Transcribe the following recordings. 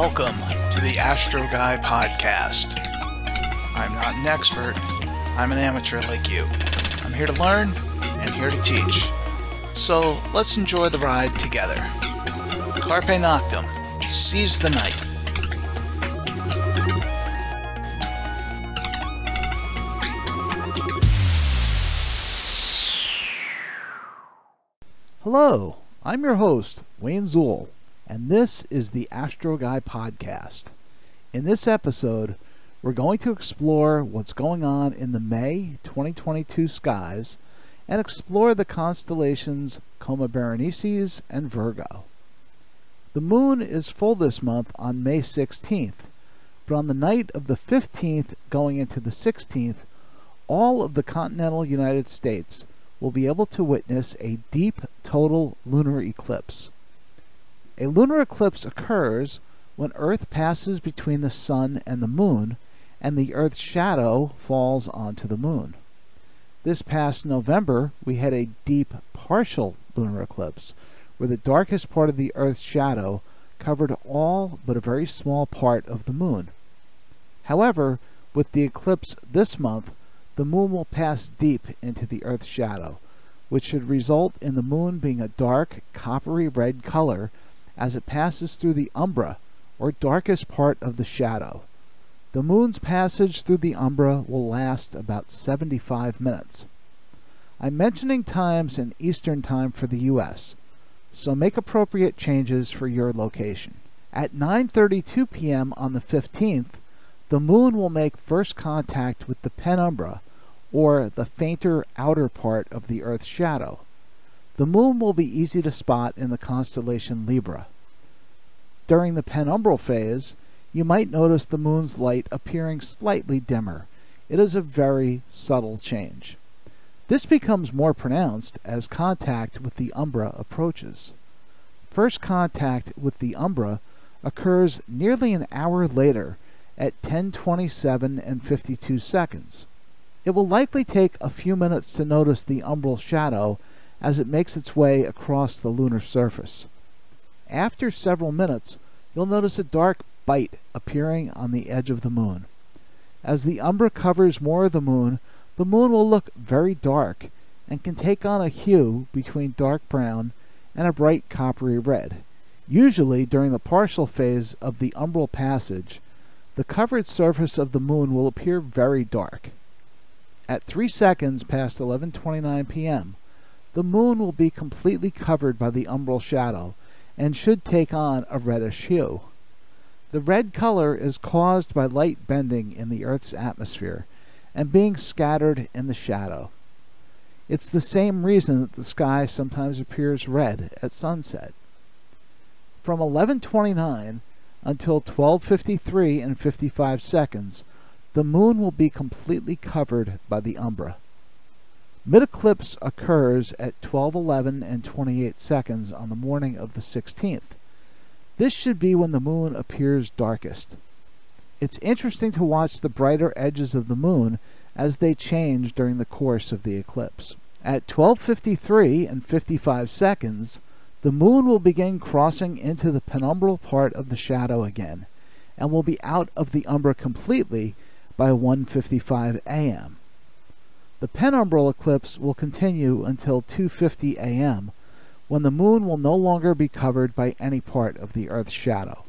Welcome to the Astro Guy podcast. I'm not an expert, I'm an amateur like you. I'm here to learn and here to teach. So let's enjoy the ride together. Carpe Noctem, seize the night. Hello, I'm your host, Wayne Zuhl, and this is the Astro Guy Podcast. In this episode, we're going to explore what's going on in the May 2022 skies and explore the constellations Coma Berenices and Virgo. The moon is full this month on May 16th, but on the night of the 15th going into the 16th, all of the continental United States will be able to witness a deep total lunar eclipse. A lunar eclipse occurs when Earth passes between the Sun and the Moon and the Earth's shadow falls onto the Moon. This past November, we had a deep partial lunar eclipse where the darkest part of the Earth's shadow covered all but a very small part of the Moon. However, with the eclipse this month, the moon will pass deep into the Earth's shadow, which should result in the moon being a dark, coppery red color as it passes through the umbra, or darkest part of the shadow. The moon's passage through the umbra will last about 75 minutes. I'm mentioning times in Eastern Time for the U.S., so make appropriate changes for your location. At 9:32 p.m. on the 15th, the moon will make first contact with the penumbra, or the fainter outer part of the Earth's shadow. The moon will be easy to spot in the constellation Libra. During the penumbral phase, you might notice the moon's light appearing slightly dimmer. It is a very subtle change. This becomes more pronounced as contact with the umbra approaches. First contact with the umbra occurs nearly an hour later at 10:27 and 52 seconds. It will likely take a few minutes to notice the umbral shadow as it makes its way across the lunar surface. After several minutes, you'll notice a dark bite appearing on the edge of the moon. As the umbra covers more of the moon, the moon will look very dark and can take on a hue between dark brown and a bright coppery red. Usually, during the partial phase of the umbral passage, the covered surface of the moon will appear very dark. At 3 seconds past 11:29 p.m., the moon will be completely covered by the umbral shadow and should take on a reddish hue. The red color is caused by light bending in the Earth's atmosphere and being scattered in the shadow. It's the same reason that the sky sometimes appears red at sunset. From 11:29 until 12:53 and 55 seconds, the moon will be completely covered by the umbra. Mid-eclipse occurs at 12:11 and 28 seconds on the morning of the 16th. This should be when the moon appears darkest. It's interesting to watch the brighter edges of the moon as they change during the course of the eclipse. At 12:53 and 55 seconds, the moon will begin crossing into the penumbral part of the shadow again and will be out of the umbra completely by 1:55 a.m. The penumbral eclipse will continue until 2:50 a.m. when the moon will no longer be covered by any part of the earth's shadow.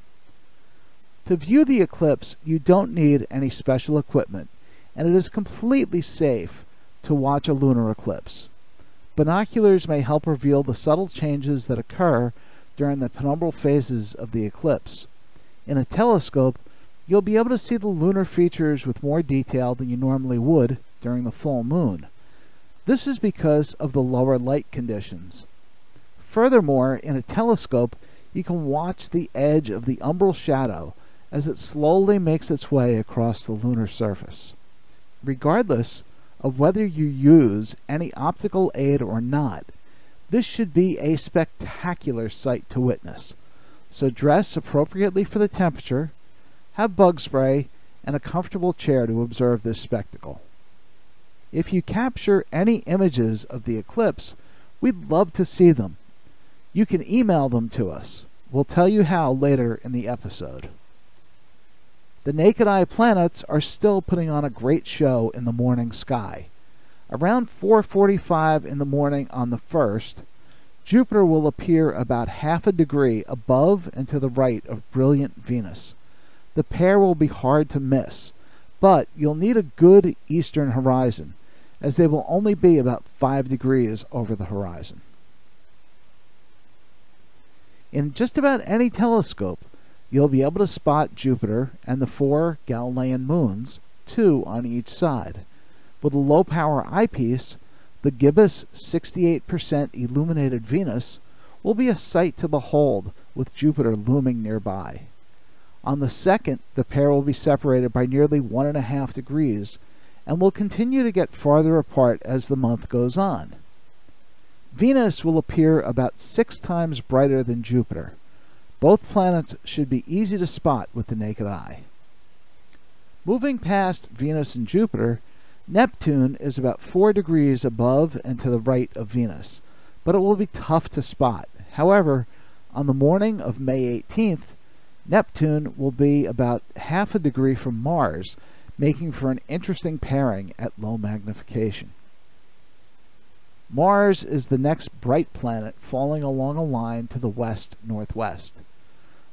To view the eclipse, you don't need any special equipment, and it is completely safe to watch a lunar eclipse. Binoculars may help reveal the subtle changes that occur during the penumbral phases of the eclipse. In a telescope, you'll be able to see the lunar features with more detail than you normally would during the full moon. This is because of the lower light conditions. Furthermore, in a telescope, you can watch the edge of the umbral shadow as it slowly makes its way across the lunar surface. Regardless of whether you use any optical aid or not, this should be a spectacular sight to witness. So dress appropriately for the temperature have bug spray, and a comfortable chair to observe this spectacle. If you capture any images of the eclipse, we'd love to see them. You can email them to us. We'll tell you how later in the episode. The naked eye planets are still putting on a great show in the morning sky. Around 4:45 in the morning on the 1st, Jupiter will appear about half a degree above and to the right of brilliant Venus. The pair will be hard to miss, but you'll need a good eastern horizon, as they will only be about 5 degrees over the horizon. In just about any telescope, you'll be able to spot Jupiter and the four Galilean moons, two on each side. With a low power eyepiece, the gibbous 68% illuminated Venus will be a sight to behold with Jupiter looming nearby. On the second, the pair will be separated by nearly one and a half degrees and will continue to get farther apart as the month goes on. Venus will appear about six times brighter than Jupiter. Both planets should be easy to spot with the naked eye. Moving past Venus and Jupiter, Neptune is about four degrees above and to the right of Venus, but it will be tough to spot. However, on the morning of May 18th, Neptune will be about half a degree from Mars, making for an interesting pairing at low magnification. Mars is the next bright planet falling along a line to the west northwest.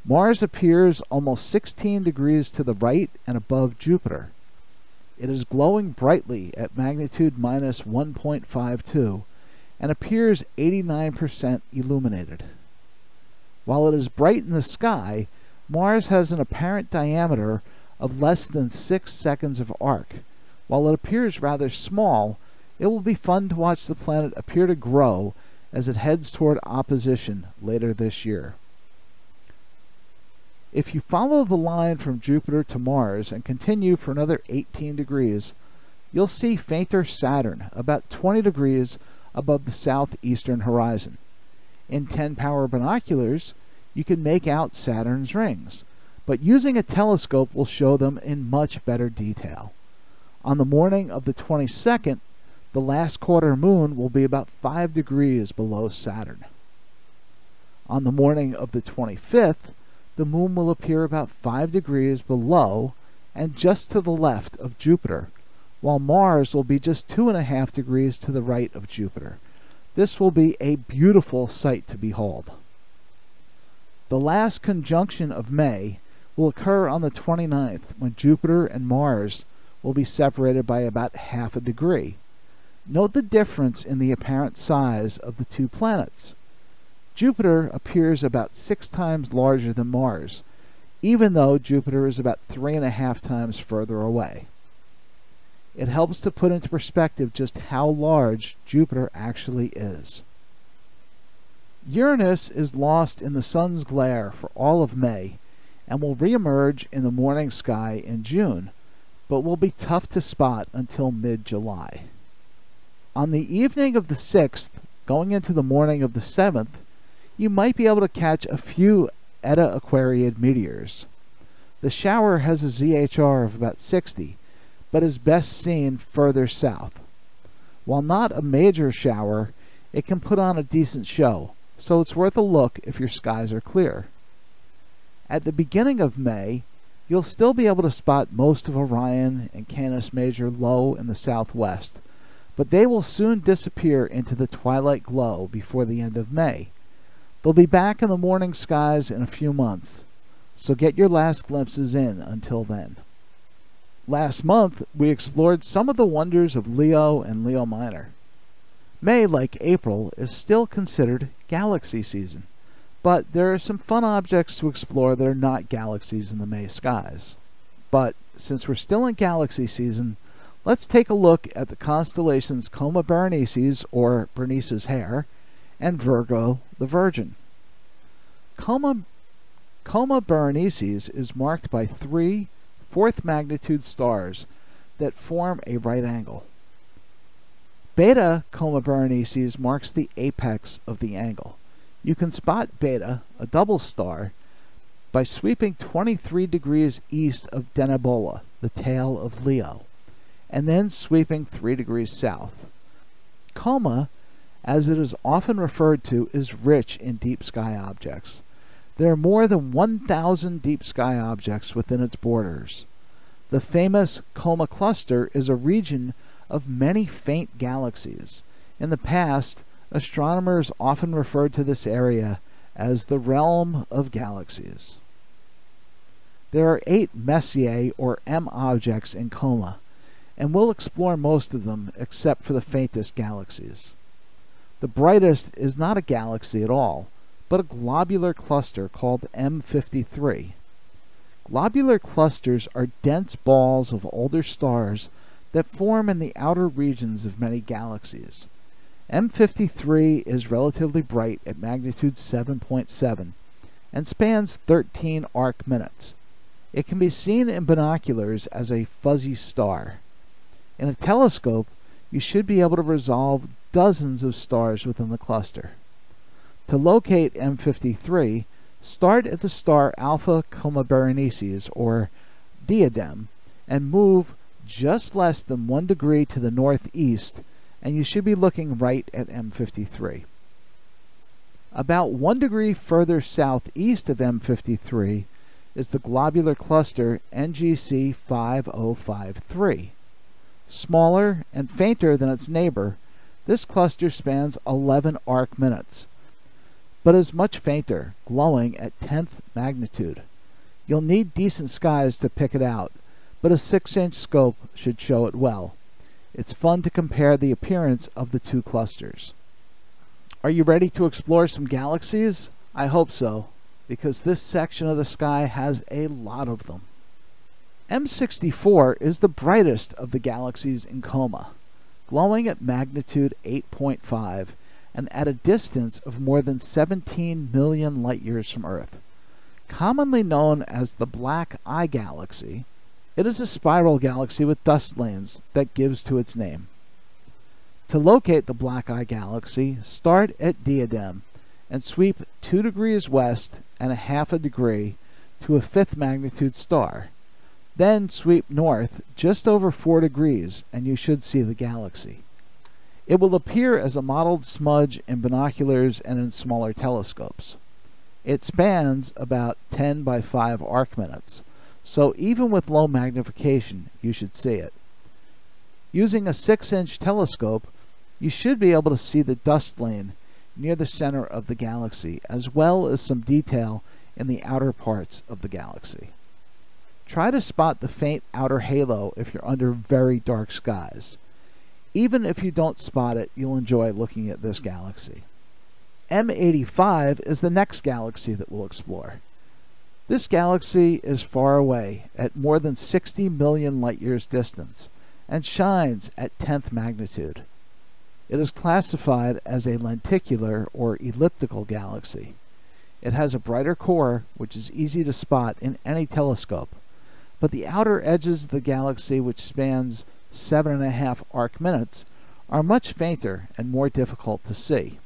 Mars appears almost 16 degrees to the right and above Jupiter. It is glowing brightly at magnitude minus 1.52 and appears 89% illuminated. While it is bright in the sky, Mars has an apparent diameter of less than 6 seconds of arc. While it appears rather small, it will be fun to watch the planet appear to grow as it heads toward opposition later this year. If you follow the line from Jupiter to Mars and continue for another 18 degrees, you'll see fainter Saturn about 20 degrees above the southeastern horizon. In 10 power binoculars, you can make out Saturn's rings, but using a telescope will show them in much better detail. On the morning of the 22nd, the last quarter moon will be about 5 degrees below Saturn. On the morning of the 25th, the moon will appear about 5 degrees below and just to the left of Jupiter, while Mars will be just 2.5 degrees to the right of Jupiter. This will be a beautiful sight to behold. The last conjunction of May will occur on the 29th when Jupiter and Mars will be separated by about half a degree. Note the difference in the apparent size of the two planets. Jupiter appears about six times larger than Mars, even though Jupiter is about three and a half times further away. It helps to put into perspective just how large Jupiter actually is. Uranus is lost in the sun's glare for all of May and will reemerge in the morning sky in June, but will be tough to spot until mid July. On the evening of the 6th, going into the morning of the 7th, you might be able to catch a few Eta Aquariid meteors. The shower has a ZHR of about 60, but is best seen further south. While not a major shower, it can put on a decent show, so it's worth a look if your skies are clear. At the beginning of May, you'll still be able to spot most of Orion and Canis Major low in the southwest, but they will soon disappear into the twilight glow before the end of May. They'll be back in the morning skies in a few months, so get your last glimpses in until then. Last month, we explored some of the wonders of Leo and Leo Minor. May, like April, is still considered galaxy season, but there are some fun objects to explore that are not galaxies in the May skies. But since we're still in galaxy season, let's take a look at the constellations Coma Berenices, or Bernice's Hair, and Virgo the Virgin. Coma, Coma Berenices is marked by three fourth magnitude stars that form a right angle. Beta Coma Berenices marks the apex of the angle. You can spot Beta, a double star, by sweeping 23 degrees east of Denebola, the tail of Leo, and then sweeping 3 degrees south. Coma, as it is often referred to, is rich in deep sky objects. There are more than 1,000 deep sky objects within its borders. The famous Coma Cluster is a region of many faint galaxies. In the past, astronomers often refer to this area as the realm of galaxies. There are eight Messier or M objects in Coma, and we'll explore most of them except for the faintest galaxies. The brightest is not a galaxy at all, but a globular cluster called M53. Globular clusters are dense balls of older stars that form in the outer regions of many galaxies. M53 is relatively bright at magnitude 7.7 and spans 13 arc minutes. It can be seen in binoculars as a fuzzy star. In a telescope, you should be able to resolve dozens of stars within the cluster. To locate M53, start at the star Alpha Coma Berenices, or Diadem, and move just less than one degree to the northeast, and you should be looking right at M53. About one degree further southeast of M53 is the globular cluster NGC 5053. Smaller and fainter than its neighbor, this cluster spans 11 arc minutes but is much fainter, glowing at 10th magnitude. You'll need decent skies to pick it out, but a 6-inch scope should show it well. It's fun to compare the appearance of the two clusters. Are you ready to explore some galaxies? I hope so, because this section of the sky has a lot of them. M64 is the brightest of the galaxies in Coma, glowing at magnitude 8.5 and at a distance of more than 17 million light years from Earth. Commonly known as the Black Eye Galaxy, it is a spiral galaxy with dust lanes that gives to its name. To locate the Black Eye Galaxy, start at Diadem and sweep 2 degrees west and a half a degree to a fifth magnitude star. Then sweep north just over 4 degrees and you should see the galaxy. It will appear as a mottled smudge in binoculars and in smaller telescopes. It spans about 10 by 5 arc minutes, so even with low magnification, you should see it. Using a 6 inch telescope, you should be able to see the dust lane near the center of the galaxy, as well as some detail in the outer parts of the galaxy. Try to spot the faint outer halo if you're under very dark skies. Even if you don't spot it, you'll enjoy looking at this galaxy. M85 is the next galaxy that we'll explore. This galaxy is far away, at more than 60 million light years distance, and shines at 10th magnitude. It is classified as a lenticular or elliptical galaxy. It has a brighter core, which is easy to spot in any telescope, but the outer edges of the galaxy, which spans seven and a half arc minutes, are much fainter and more difficult to see.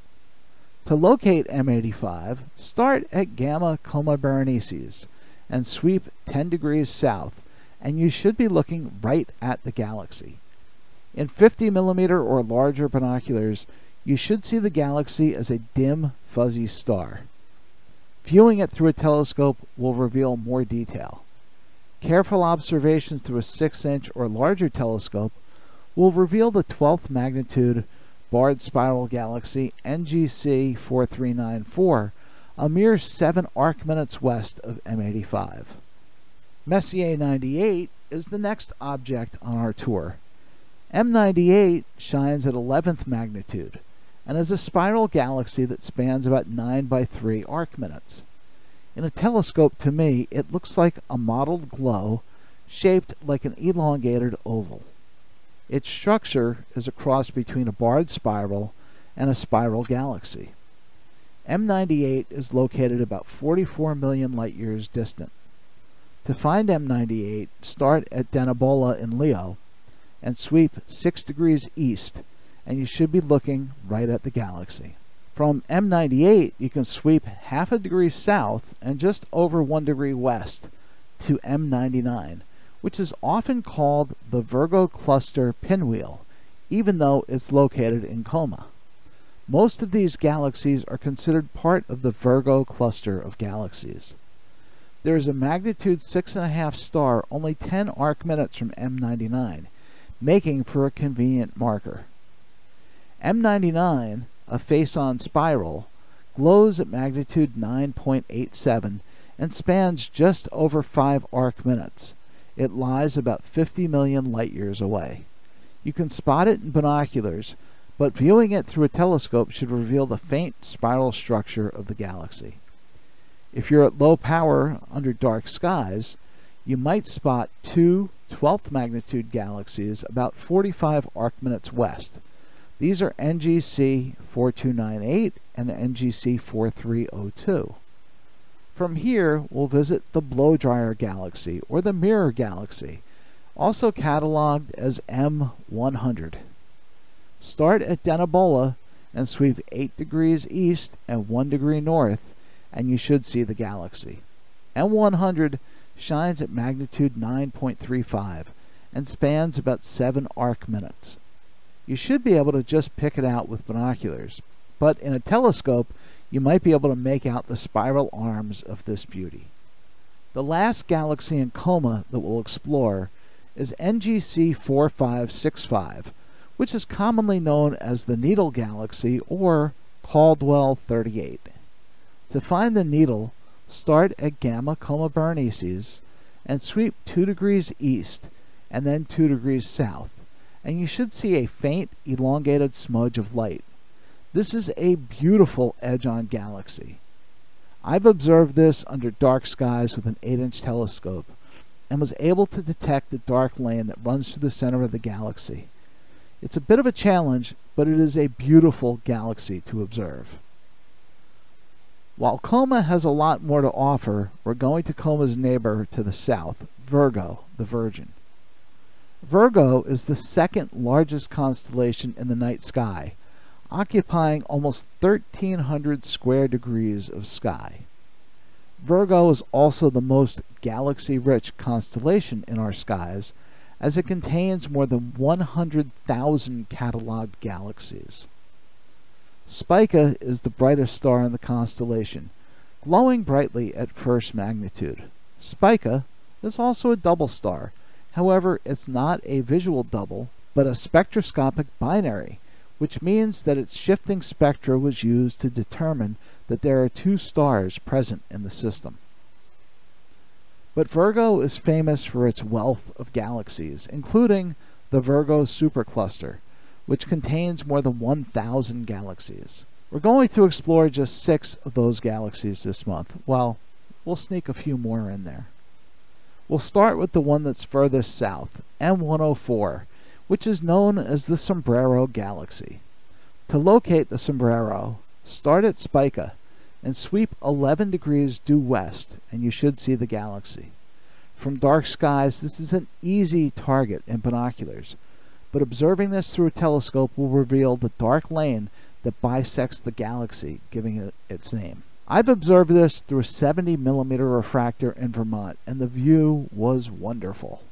To locate M85, start at Gamma Coma Berenices and sweep 10 degrees south, and you should be looking right at the galaxy. In 50 millimeter or larger binoculars, you should see the galaxy as a dim, fuzzy star. Viewing it through a telescope will reveal more detail. Careful observations through a 6 inch or larger telescope will reveal the 12th magnitude barred spiral galaxy NGC 4394, a mere 7 arc minutes west of M85. Messier 98 is the next object on our tour. M98 shines at 11th magnitude and is a spiral galaxy that spans about 9 by 3 arc minutes. In a telescope, to me, it looks like a mottled glow shaped like an elongated oval. Its structure is a cross between a barred spiral and a spiral galaxy. M98 is located about 44 million light years distant. To find M98, start at Denebola in Leo and sweep 6 degrees east, and you should be looking right at the galaxy. From M98, you can sweep half a degree south and just over one degree west to M99, which is often called the Virgo Cluster pinwheel, even though it's located in Coma. Most of these galaxies are considered part of the Virgo cluster of galaxies. There is a magnitude 6.5 star only 10 arc minutes from M99, making for a convenient marker. M99, a face-on spiral, glows at magnitude 9.87 and spans just over 5 arc minutes. It lies about 50 million light years away. You can spot it in binoculars, but viewing it through a telescope should reveal the faint spiral structure of the galaxy. If you're at low power under dark skies, you might spot two 12th magnitude galaxies about 45 arc minutes west. These are NGC 4298 and NGC 4302. From here, we'll visit the blow dryer galaxy or the mirror galaxy, also cataloged as M100. Start at Denebola and sweep 8 degrees east and 1 degree north, and you should see the galaxy. M100 shines at magnitude 9.35 and spans about 7 arc minutes. You should be able to just pick it out with binoculars, but in a telescope, you might be able to make out the spiral arms of this beauty. The last galaxy in coma that we'll explore is NGC 4565 which is commonly known as the Needle Galaxy or Caldwell 38. To find the needle, start at Gamma Coma Berenices and sweep 2 degrees east and then 2 degrees south, and you should see a faint, elongated smudge of light. This is a beautiful edge-on galaxy. I've observed this under dark skies with an 8-inch telescope and was able to detect the dark lane that runs through the center of the galaxy. It's a bit of a challenge, but it is a beautiful galaxy to observe. While Coma has a lot more to offer, we're going to Coma's neighbor to the south, Virgo, the Virgin. Virgo is the second largest constellation in the night sky, occupying almost 1,300 square degrees of sky. Virgo is also the most galaxy rich constellation in our skies as it contains more than 100,000 cataloged galaxies. Spica is the brightest star in the constellation, glowing brightly at first magnitude. Spica is also a double star. However, it's not a visual double, but a spectroscopic binary, which means that its shifting spectra was used to determine that there are two stars present in the system. But Virgo is famous for its wealth of galaxies, including the Virgo supercluster, which contains more than 1,000 galaxies. We're going to explore just six of those galaxies this month. Well, we'll sneak a few more in there. We'll start with the one that's furthest south, M104, which is known as the Sombrero Galaxy. To locate the Sombrero, start at Spica and sweep 11 degrees due west, and you should see the galaxy. From dark skies, this is an easy target in binoculars, but observing this through a telescope will reveal the dark lane that bisects the galaxy, giving it its name. I've observed this through a 70 millimeter refractor in Vermont, and the view was wonderful.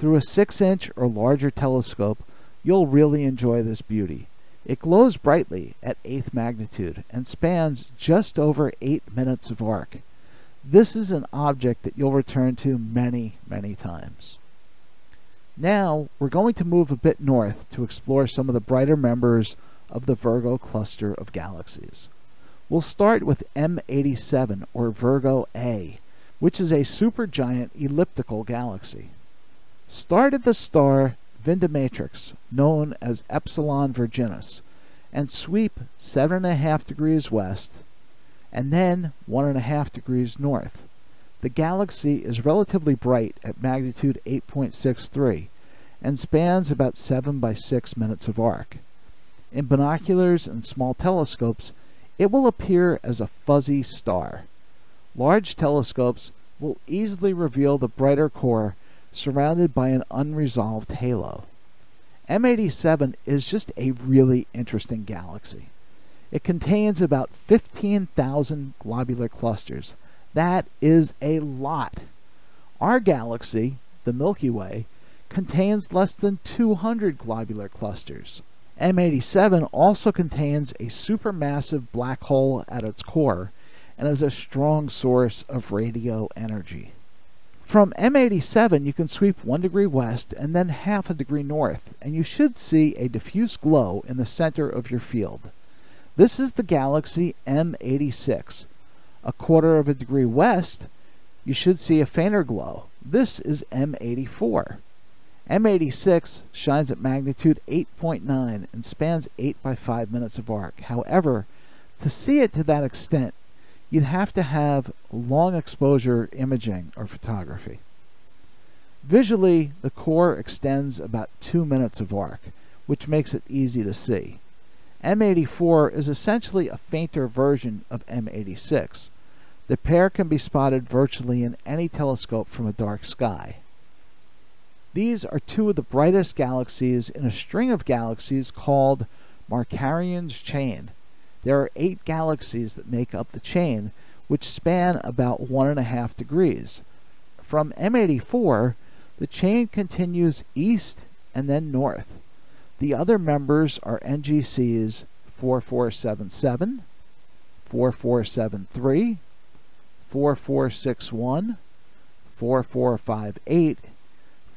Through a 6 inch or larger telescope, you'll really enjoy this beauty. It glows brightly at eighth magnitude and spans just over 8 minutes of arc. This is an object that you'll return to many, many times. Now, we're going to move a bit north to explore some of the brighter members of the Virgo cluster of galaxies. We'll start with M87, or Virgo A, which is a supergiant elliptical galaxy. Start at the star Vindemiatrix, known as Epsilon Virginis, and sweep 7.5 degrees west and then 1.5 degrees north. The galaxy is relatively bright at magnitude 8.63 and spans about 7 by 6 minutes of arc. In binoculars and small telescopes, it will appear as a fuzzy star. Large telescopes will easily reveal the brighter core surrounded by an unresolved halo. M87 is just a really interesting galaxy. It contains about 15,000 globular clusters. That is a lot. Our galaxy, the Milky Way, contains less than 200 globular clusters. M87 also contains a supermassive black hole at its core and is a strong source of radio energy. From M87, you can sweep 1 degree west and then half a degree north, and you should see a diffuse glow in the center of your field. This is the galaxy M86. A quarter of a degree west, you should see a fainter glow. This is M84. M86 shines at magnitude 8.9 and spans 8 by 5 minutes of arc. However, to see it to that extent, you'd have to have long exposure imaging or photography. Visually, the core extends about 2 minutes of arc, which makes it easy to see. M84 is essentially a fainter version of M86. The pair can be spotted virtually in any telescope from a dark sky. These are two of the brightest galaxies in a string of galaxies called Markarian's chain. There are eight galaxies that make up the chain, which span about one and a half degrees. From M84, the chain continues east and then north. The other members are NGCs 4477, 4473, 4461, 4458,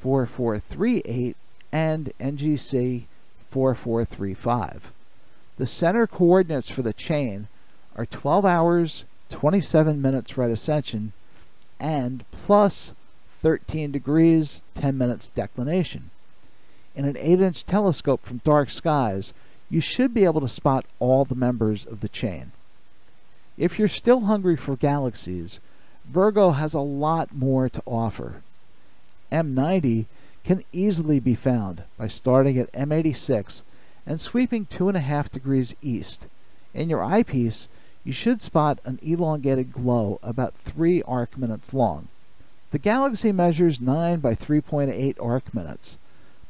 4438, and NGC 4435. The center coordinates for the chain are 12 hours, 27 minutes right ascension, and plus 13 degrees, 10 minutes declination. In an 8 inch telescope from dark skies, you should be able to spot all the members of the chain. If you're still hungry for galaxies, Virgo has a lot more to offer. M90 can easily be found by starting at M86 and sweeping two and a half degrees east. In your eyepiece, you should spot an elongated glow about 3 arc minutes long. The galaxy measures 9 by 3.8 arc minutes,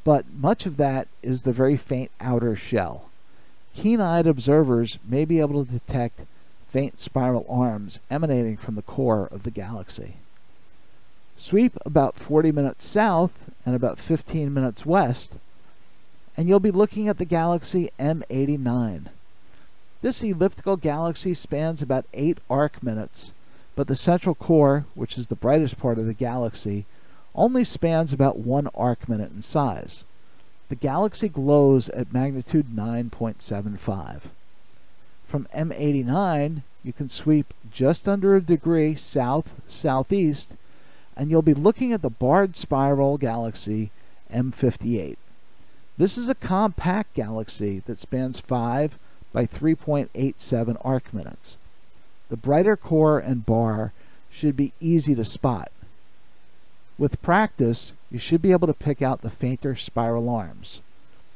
but much of that is the very faint outer shell. Keen eyed observers may be able to detect faint spiral arms emanating from the core of the galaxy. Sweep about 40 minutes south and about 15 minutes west, and you'll be looking at the galaxy M89. This elliptical galaxy spans about 8 arc minutes, but the central core, which is the brightest part of the galaxy, only spans about 1 arc minute in size. The galaxy glows at magnitude 9.75. From M89, you can sweep just under a degree south southeast, and you'll be looking at the barred spiral galaxy M58. This is a compact galaxy that spans 5 by 3.87 arc minutes. The brighter core and bar should be easy to spot. With practice, you should be able to pick out the fainter spiral arms.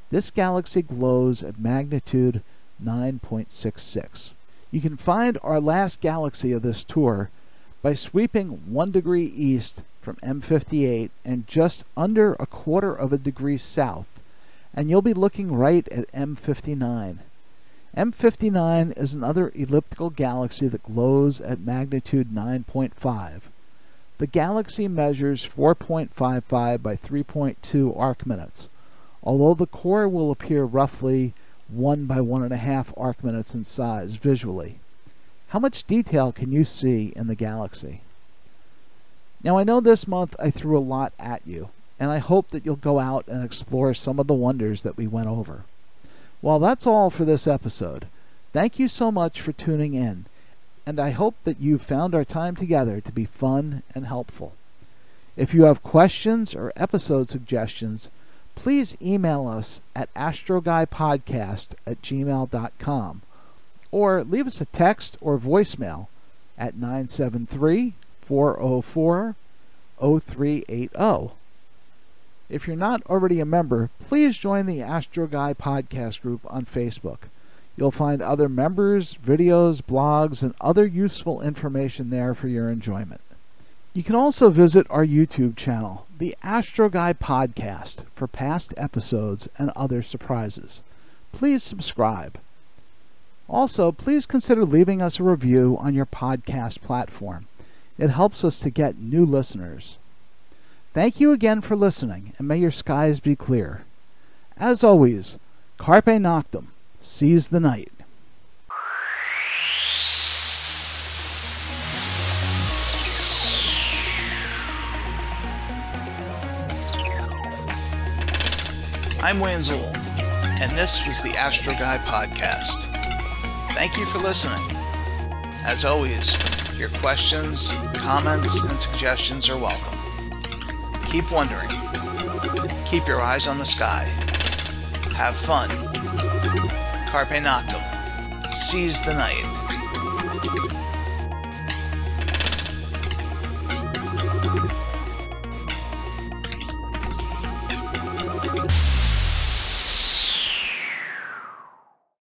This galaxy glows at magnitude 9.66. You can find our last galaxy of this tour by sweeping one degree east from M58 and just under a quarter of a degree south and you'll be looking right at M59. M59 is another elliptical galaxy that glows at magnitude 9.5. The galaxy measures 4.55 by 3.2 arc minutes, although the core will appear roughly 1 by 1.5 arc minutes in size visually. How much detail can you see in the galaxy? Now, I know this month I threw a lot at you, and I hope that you'll go out and explore some of the wonders that we went over. Well, that's all for this episode. Thank you so much for tuning in, and I hope that you found our time together to be fun and helpful. If you have questions or episode suggestions, please email us at astroguypodcast at gmail.com or leave us a text or voicemail at 973 404 0380. If you're not already a member, please join the Astro Guy podcast group on Facebook. You'll find other members, videos, blogs, and other useful information there for your enjoyment. You can also visit our YouTube channel, the Astro Guy Podcast, for past episodes and other surprises. Please subscribe. Also, please consider leaving us a review on your podcast platform. It helps us to get new listeners. Thank you again for listening, and may your skies be clear. As always, Carpe Noctem, seize the night. I'm Wayne Zuhl, and this was the Astro Guy Podcast. Thank you for listening. As always, your questions, comments, and suggestions are welcome. Keep wondering. Keep your eyes on the sky. Have fun. Carpe Noctem. Seize the night.